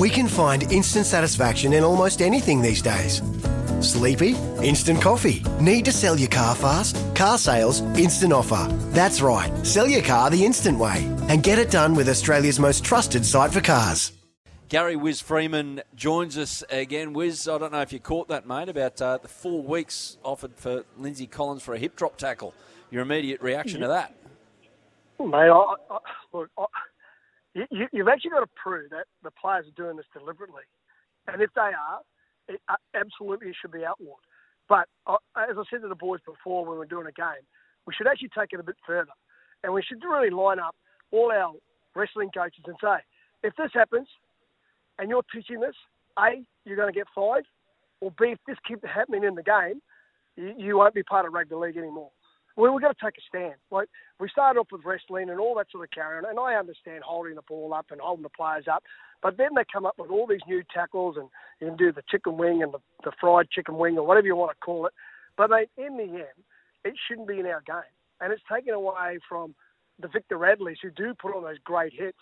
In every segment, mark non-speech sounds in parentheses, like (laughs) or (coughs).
We can find instant satisfaction in almost anything these days. Sleepy? Instant coffee. Need to sell your car fast? Car sales, instant offer. That's right, sell your car the instant way and get it done with Australia's most trusted site for cars. Gary Wiz Freeman joins us again. Wiz, I don't know if you caught that, mate, about uh, the four weeks offered for Lindsay Collins for a hip drop tackle. Your immediate reaction to that? Mate, I, I, look, I, you, you've actually got to prove that the players are doing this deliberately. And if they are, it uh, absolutely it should be outlawed. But uh, as I said to the boys before when we were doing a game, we should actually take it a bit further. And we should really line up all our wrestling coaches and say, if this happens and you're teaching this, A, you're going to get five, or B, if this keeps happening in the game, you, you won't be part of rugby league anymore. Well, we've got to take a stand. Like we started off with wrestling and all that sort of carry on, and I understand holding the ball up and holding the players up, but then they come up with all these new tackles, and you can do the chicken wing and the, the fried chicken wing or whatever you want to call it. But mate, in the end, it shouldn't be in our game, and it's taken away from the Victor Radleys who do put on those great hits.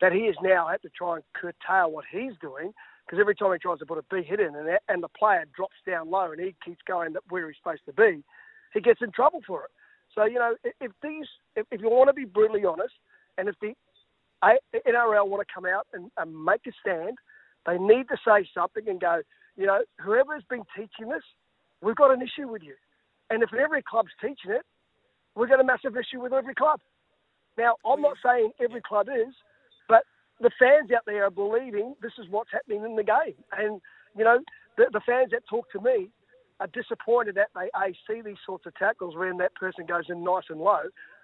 That he has now had to try and curtail what he's doing because every time he tries to put a big hit in and, and the player drops down low and he keeps going where he's supposed to be, he gets in trouble for it. So you know, if these, if, if you want to be brutally honest, and if the NRL want to come out and, and make a stand, they need to say something and go, you know, whoever's been teaching this, we've got an issue with you. And if every club's teaching it, we've got a massive issue with every club. Now, I'm not saying every club is, but the fans out there are believing this is what's happening in the game. And, you know, the, the fans that talk to me are disappointed that they a, see these sorts of tackles when that person goes in nice and low.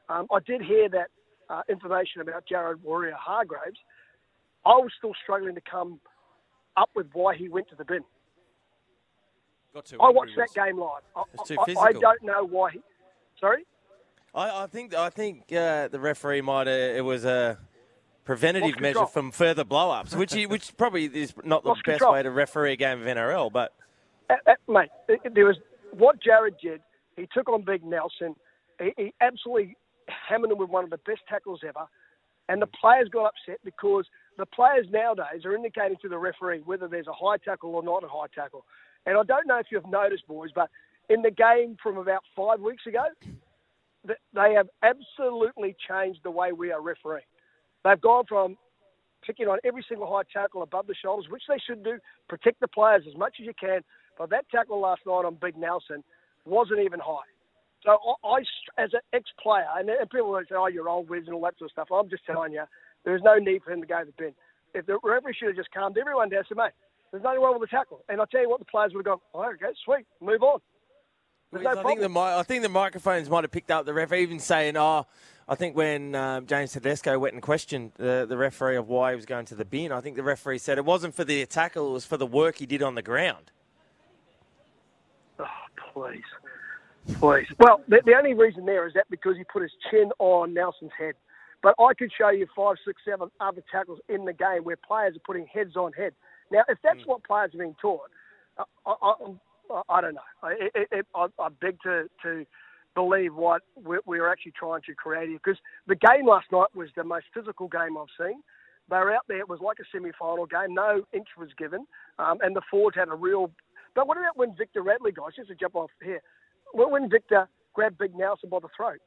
Um, I did hear that uh, information about Jared Waerea-Hargreaves. I was still struggling to come up with why he went to the bin. Got to. I watched that game live. I, It's too I, I don't know why. He, sorry. I, I think I think uh, the referee might have, it was a preventative Lost measure control. from further blow-ups, which he, which probably is not the Lost best control. way to referee a game of NRL. But Uh, (laughs) mate, there was what Jared did. He took on Big Nelson. He, he absolutely hammered him with one of the best tackles ever. And the players got upset because the players nowadays are indicating to the referee whether there's a high tackle or not a high tackle. And I don't know if you've noticed, boys, but in the game from about five weeks ago, they have absolutely changed the way we are refereeing. They've gone from picking on every single high tackle above the shoulders, which they should do, protect the players as much as you can. But that tackle last night on Big Nelson wasn't even high. So I, I as an ex-player, and, and people will say, "Oh, you're old Wiz and all that sort of stuff." I'm just telling you, there's no need for him to go to the bin. If the referee should have just calmed everyone down, said, "Mate, there's nothing wrong with the tackle," and I'll tell you what, the players would have gone, "Oh, okay, sweet, move on." There's no I think the I think the microphones might have picked up the ref, even saying, "Oh, I think when um, James Tedesco went and questioned the, the referee of why he was going to the bin, I think the referee said it wasn't for the tackle; it was for the work he did on the ground." Please. Please. Well, the, the only reason there is that because he put his chin on Nelson's head. But I could show you five, six, seven other tackles in the game where players are putting heads on head. Now, if that's what players are being taught, I, I, I, I don't know. I, it, it, I, I beg to, to believe what we're, we're actually trying to create here. Because the game last night was the most physical game I've seen. They were out there. It was like a semi-final game. No inch was given, um, and the forwards had a real. But what about when Victor Radley, guys? Just to jump off here, when, when Victor grabbed Big Nelson by the throat?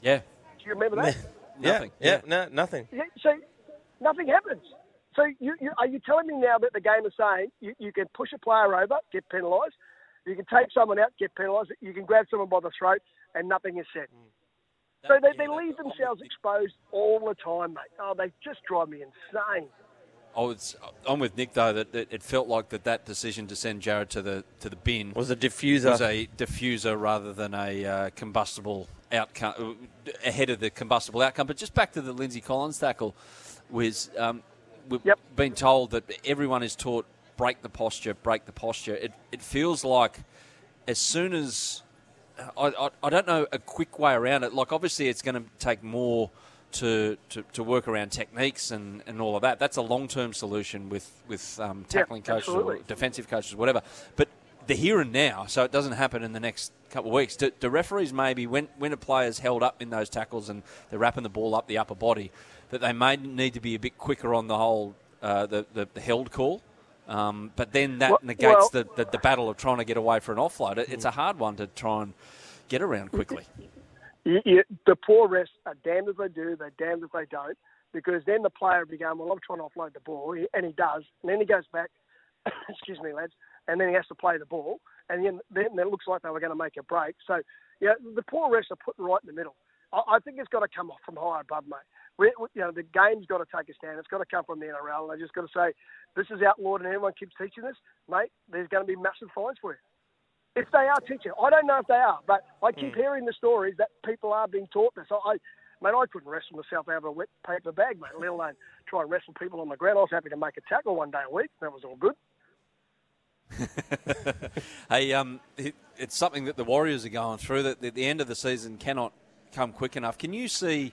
Yeah. Do you remember that? Nothing. Yeah, yeah, no, nothing. Yeah, so nothing happens. So you, you, are you telling me now that the game is saying you, you can push a player over, get penalised, you can take someone out, get penalised, you can grab someone by the throat, and nothing is said? Mm. So they, they leave themselves exposed all the time, mate. Oh, they just drive me insane. I was, I'm with Nick though that, that it felt like that that decision to send Jared to the to the bin Was a diffuser. was a diffuser rather than a uh, combustible outcome ahead of the combustible outcome. But just back to the Lindsay Collins tackle, was um, we've Yep. been told that everyone is taught break the posture, break the posture. It it feels like as soon as I, I, I don't know a quick way around it. Like obviously it's going to take more. To, to, to work around techniques and, and all of that. That's a long term solution with with um, Yeah, tackling coaches or defensive coaches, whatever. But the here and now, so it doesn't happen in the next couple of weeks. Do, do referees maybe when when a player's held up in those tackles and they're wrapping the ball up the upper body, that they may need to be a bit quicker on the whole uh, the, the, the held call. Um, but then that Well- negates well- the, the, the battle of trying to get away for an offload. It, it's a hard one to try and get around quickly. (laughs) you, you, the poor refs are damned if they do, they're damned if they don't, because then the player will be going, well, I'm trying to offload the ball, and he does, and then he goes back, (coughs) excuse me, lads, and then he has to play the ball, and then, then it looks like they were going to make a break. So, yeah, the poor refs are put right in the middle. I, I think it's got to come off from high above, mate. We, we, you know, the game's got to take a stand. It's got to come from the NRL, and I just got to say, this is outlawed, and everyone keeps teaching this, mate. There's going to be massive fines for you. If they are teaching, I don't know if they are, but I keep hearing the stories that people are being taught this. I, I mate, I couldn't wrestle myself out of a wet paper bag, mate, let alone try and wrestle people on the ground. I was happy to make a tackle one day a week. That was all good. (laughs) Hey, um, it, it's something that the Warriors are going through. That at the end of the season cannot come quick enough. Can you see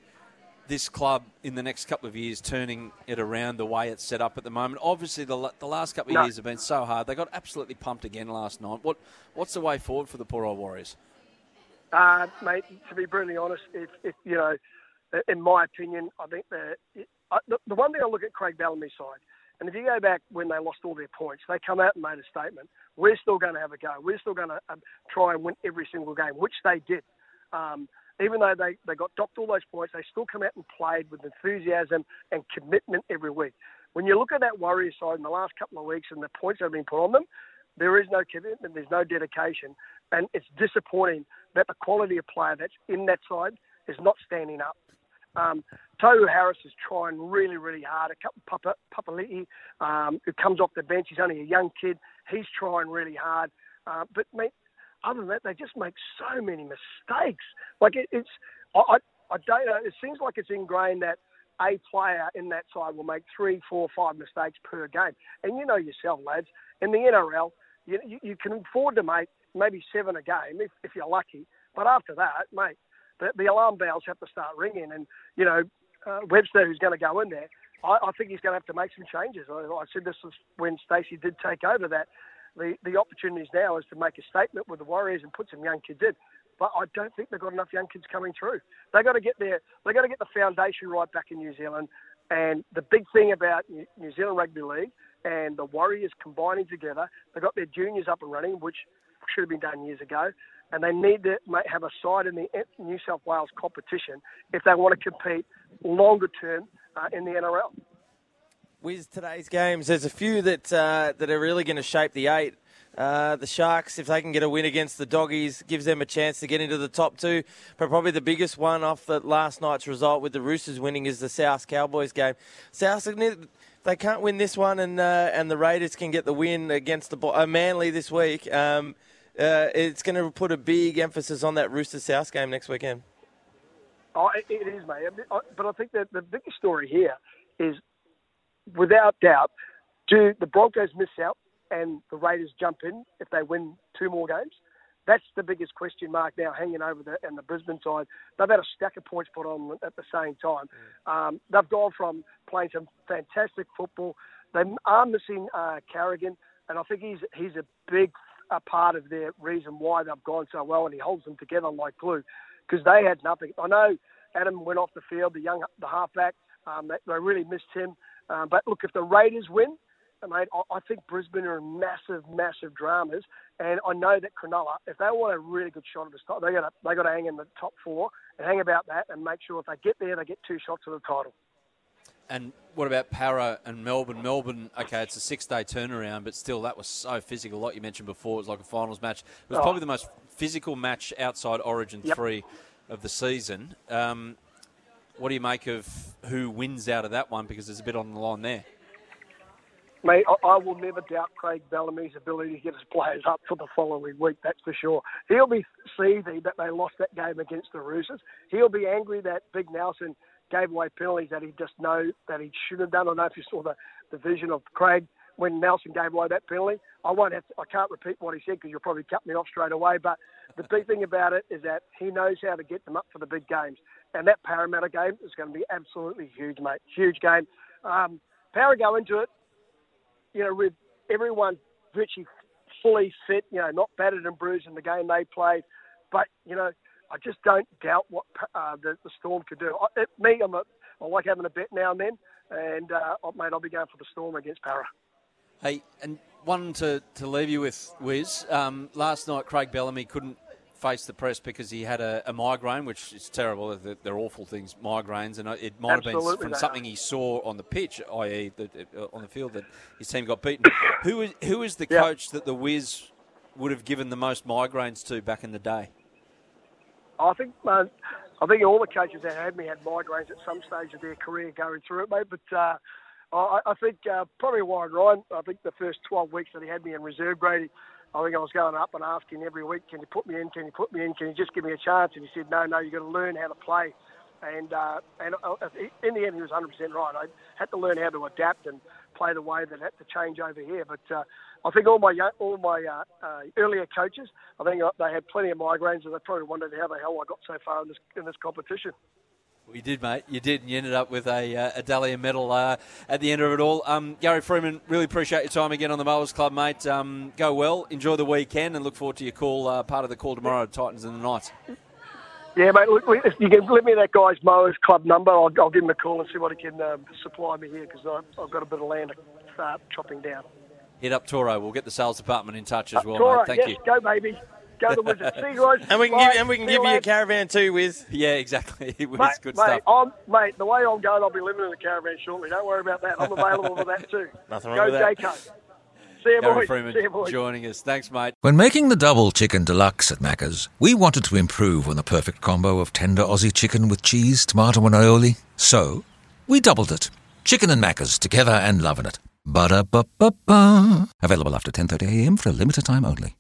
this club in the next couple of years turning it around the way it's set up at the moment? Obviously, the, the last couple of No. years have been so hard. They got absolutely pumped again last night. What what's the way forward for the poor old Warriors? Uh, mate, to be brutally honest, if, if you know, in my opinion, I think that the, the one thing I look at Craig Bellamy's side, and if you go back when they lost all their points, they come out and made a statement. We're still going to have a go. We're still going to um, try and win every single game, which they did. Um, even though they, they got docked all those points, they still come out and played with enthusiasm and commitment every week. When you look at that Warriors side in the last couple of weeks and the points that have been put on them, there is no commitment, there's no dedication, and it's disappointing that the quality of player that's in that side is not standing up. Um, Tohu Harris is trying really, really hard. A couple Papa Papali'i, um, who comes off the bench, he's only a young kid. He's trying really hard. Uh, but mate, other than that, they just make so many mistakes. Like it, it's, I, I, don't know. It seems like it's ingrained that a player in that side will make three, four, five mistakes per game. And you know yourself, lads, in the NRL, you, you, you can afford to make maybe seven a game if, if you're lucky. But after that, mate, the, the alarm bells have to start ringing. And, you know, uh, Webster, who's going to go in there, I, I think he's going to have to make some changes. I, I said this was when Stacey did take over that the, the opportunities now is to make a statement with the Warriors and put some young kids in. But I don't think they've got enough young kids coming through. They got to get their they got to get the foundation right back in New Zealand. And the big thing about New New Zealand Rugby League and the Warriors combining together, they've got their juniors up and running, which should have been done years ago. And they need to have a side in the New South Wales competition if they want to compete longer term uh, in the NRL. Wiz today's games. There's a few that uh, that are really going to shape the eight. Uh, the Sharks, if they can get a win against the Doggies, gives them a chance to get into the top two. But probably the biggest one off the last night's result with the Roosters winning is the South Cowboys game. South, they can't win this one, and uh, and the Raiders can get the win against the uh, Manly this week. Um, uh, it's going to put a big emphasis on that Roosters South game next weekend. Oh, it, is, mate. But I think that the biggest story here is, without doubt, do the Broncos miss out and the Raiders jump in if they win two more games? That's the biggest question mark now hanging over the and the Brisbane side. They've had a stack of points put on at the same time. Um, they've gone from playing some fantastic football. They are missing uh, Carrigan, and I think he's he's a big uh, part of their reason why they've gone so well, and he holds them together like glue because they had nothing. I know Adam went off the field, the young the halfback. Um, they, they really missed him. Um, but look, if the Raiders win, mate, I, I think Brisbane are in massive, massive dramas. And I know that Cronulla, if they want a really good shot at the top, they got to they got to hang in the top four and hang about that and make sure if they get there, they get two shots at the title. And what about Para and Melbourne? Melbourne, okay, it's a six-day turnaround, but still, that was so physical. Like you mentioned before, it was like a finals match. It was Oh. probably the most physical match outside Origin Yep. three of the season. Um, what do you make of who wins out of that one? Because there's a bit on the line there. Mate, I, will never doubt Craig Bellamy's ability to get his players up for the following week, that's for sure. He'll be seething that they lost that game against the Roosters. He'll be angry that Big Nelson gave away penalties that he just know that he should have done. I don't know if you saw the, the vision of Craig when Nelson gave away that penalty. I won't have to, I can't repeat what he said because you'll probably cut me off straight away. But the big thing about it is that he knows how to get them up for the big games. And that Parramatta game is going to be absolutely huge, mate. Huge game. Um, Para go into it, you know, with everyone virtually fully fit, you know, not battered and bruised in the game they played. But, you know, I just don't doubt what uh, the, the Storm could do. I, it, me, I'm a I like having a bet now and then. And uh, mate, I'll be going for the Storm against Para. Hey, and one to, to leave you with, Wiz. Um, last night, Craig Bellamy couldn't face the press because he had a, a migraine, which is terrible. They're, they're, awful things, migraines, and it might Absolutely have been from something he saw on the pitch, i.e., the, uh, on the field, that his team got beaten. (coughs) who is who is the coach that the Wiz would have given the most migraines to back in the day? I think uh, I think all the coaches that had me had migraines at some stage of their career going through it, mate. But uh, I, I, think uh, probably Warren Ryan. I think the first 12 weeks that he had me in reserve grade, I think I was going up and asking every week, "Can you put me in? Can you put me in? Can you just give me a chance?" And he said, "No, no, you've got to learn how to play." And uh, and uh, in the end, he was 100% right. I had to learn how to adapt and play the way that had to change over here. But uh, I think all my all my uh, uh, earlier coaches, I think uh, they had plenty of migraines, and they probably wondered how the hell I got so far in this in this competition. You did, mate. You did, and you ended up with a, uh, a Dally M medal uh, at the end of it all. Um, Gary Freeman, really appreciate your time again on the Mowers Club, mate. Um, go well, enjoy the weekend, and look forward to your call, uh, part of the call tomorrow, Titans and the Knights. Yeah, mate. Look, if you can let me that guy's Mowers Club number, I'll, I'll give him a call and see what he can um, supply me here because I've, I've got a bit of land to start chopping down. Hit up Toro. We'll get the sales department in touch as uh, well, Toro, mate. Thank yes, you. Go, baby. Go the Wizards. See you guys. And we can give, and we can give you a caravan too, Wiz. Yeah, exactly. (laughs) Wiz, mate, good mate, stuff. I'm, mate, the way I'm going, I'll be living in a caravan shortly. Don't worry about that. I'm available for that too. Nothing wrong Go with that. See you, Gary boys. Freeman See you, boys. joining us. Thanks, mate. When making the double chicken deluxe at Macca's, we wanted to improve on the perfect combo of tender Aussie chicken with cheese, tomato, and aioli. So, we doubled it. Chicken and Macca's together and loving it. Ba-da-ba-ba-ba. Available after 10.30am for a limited time only.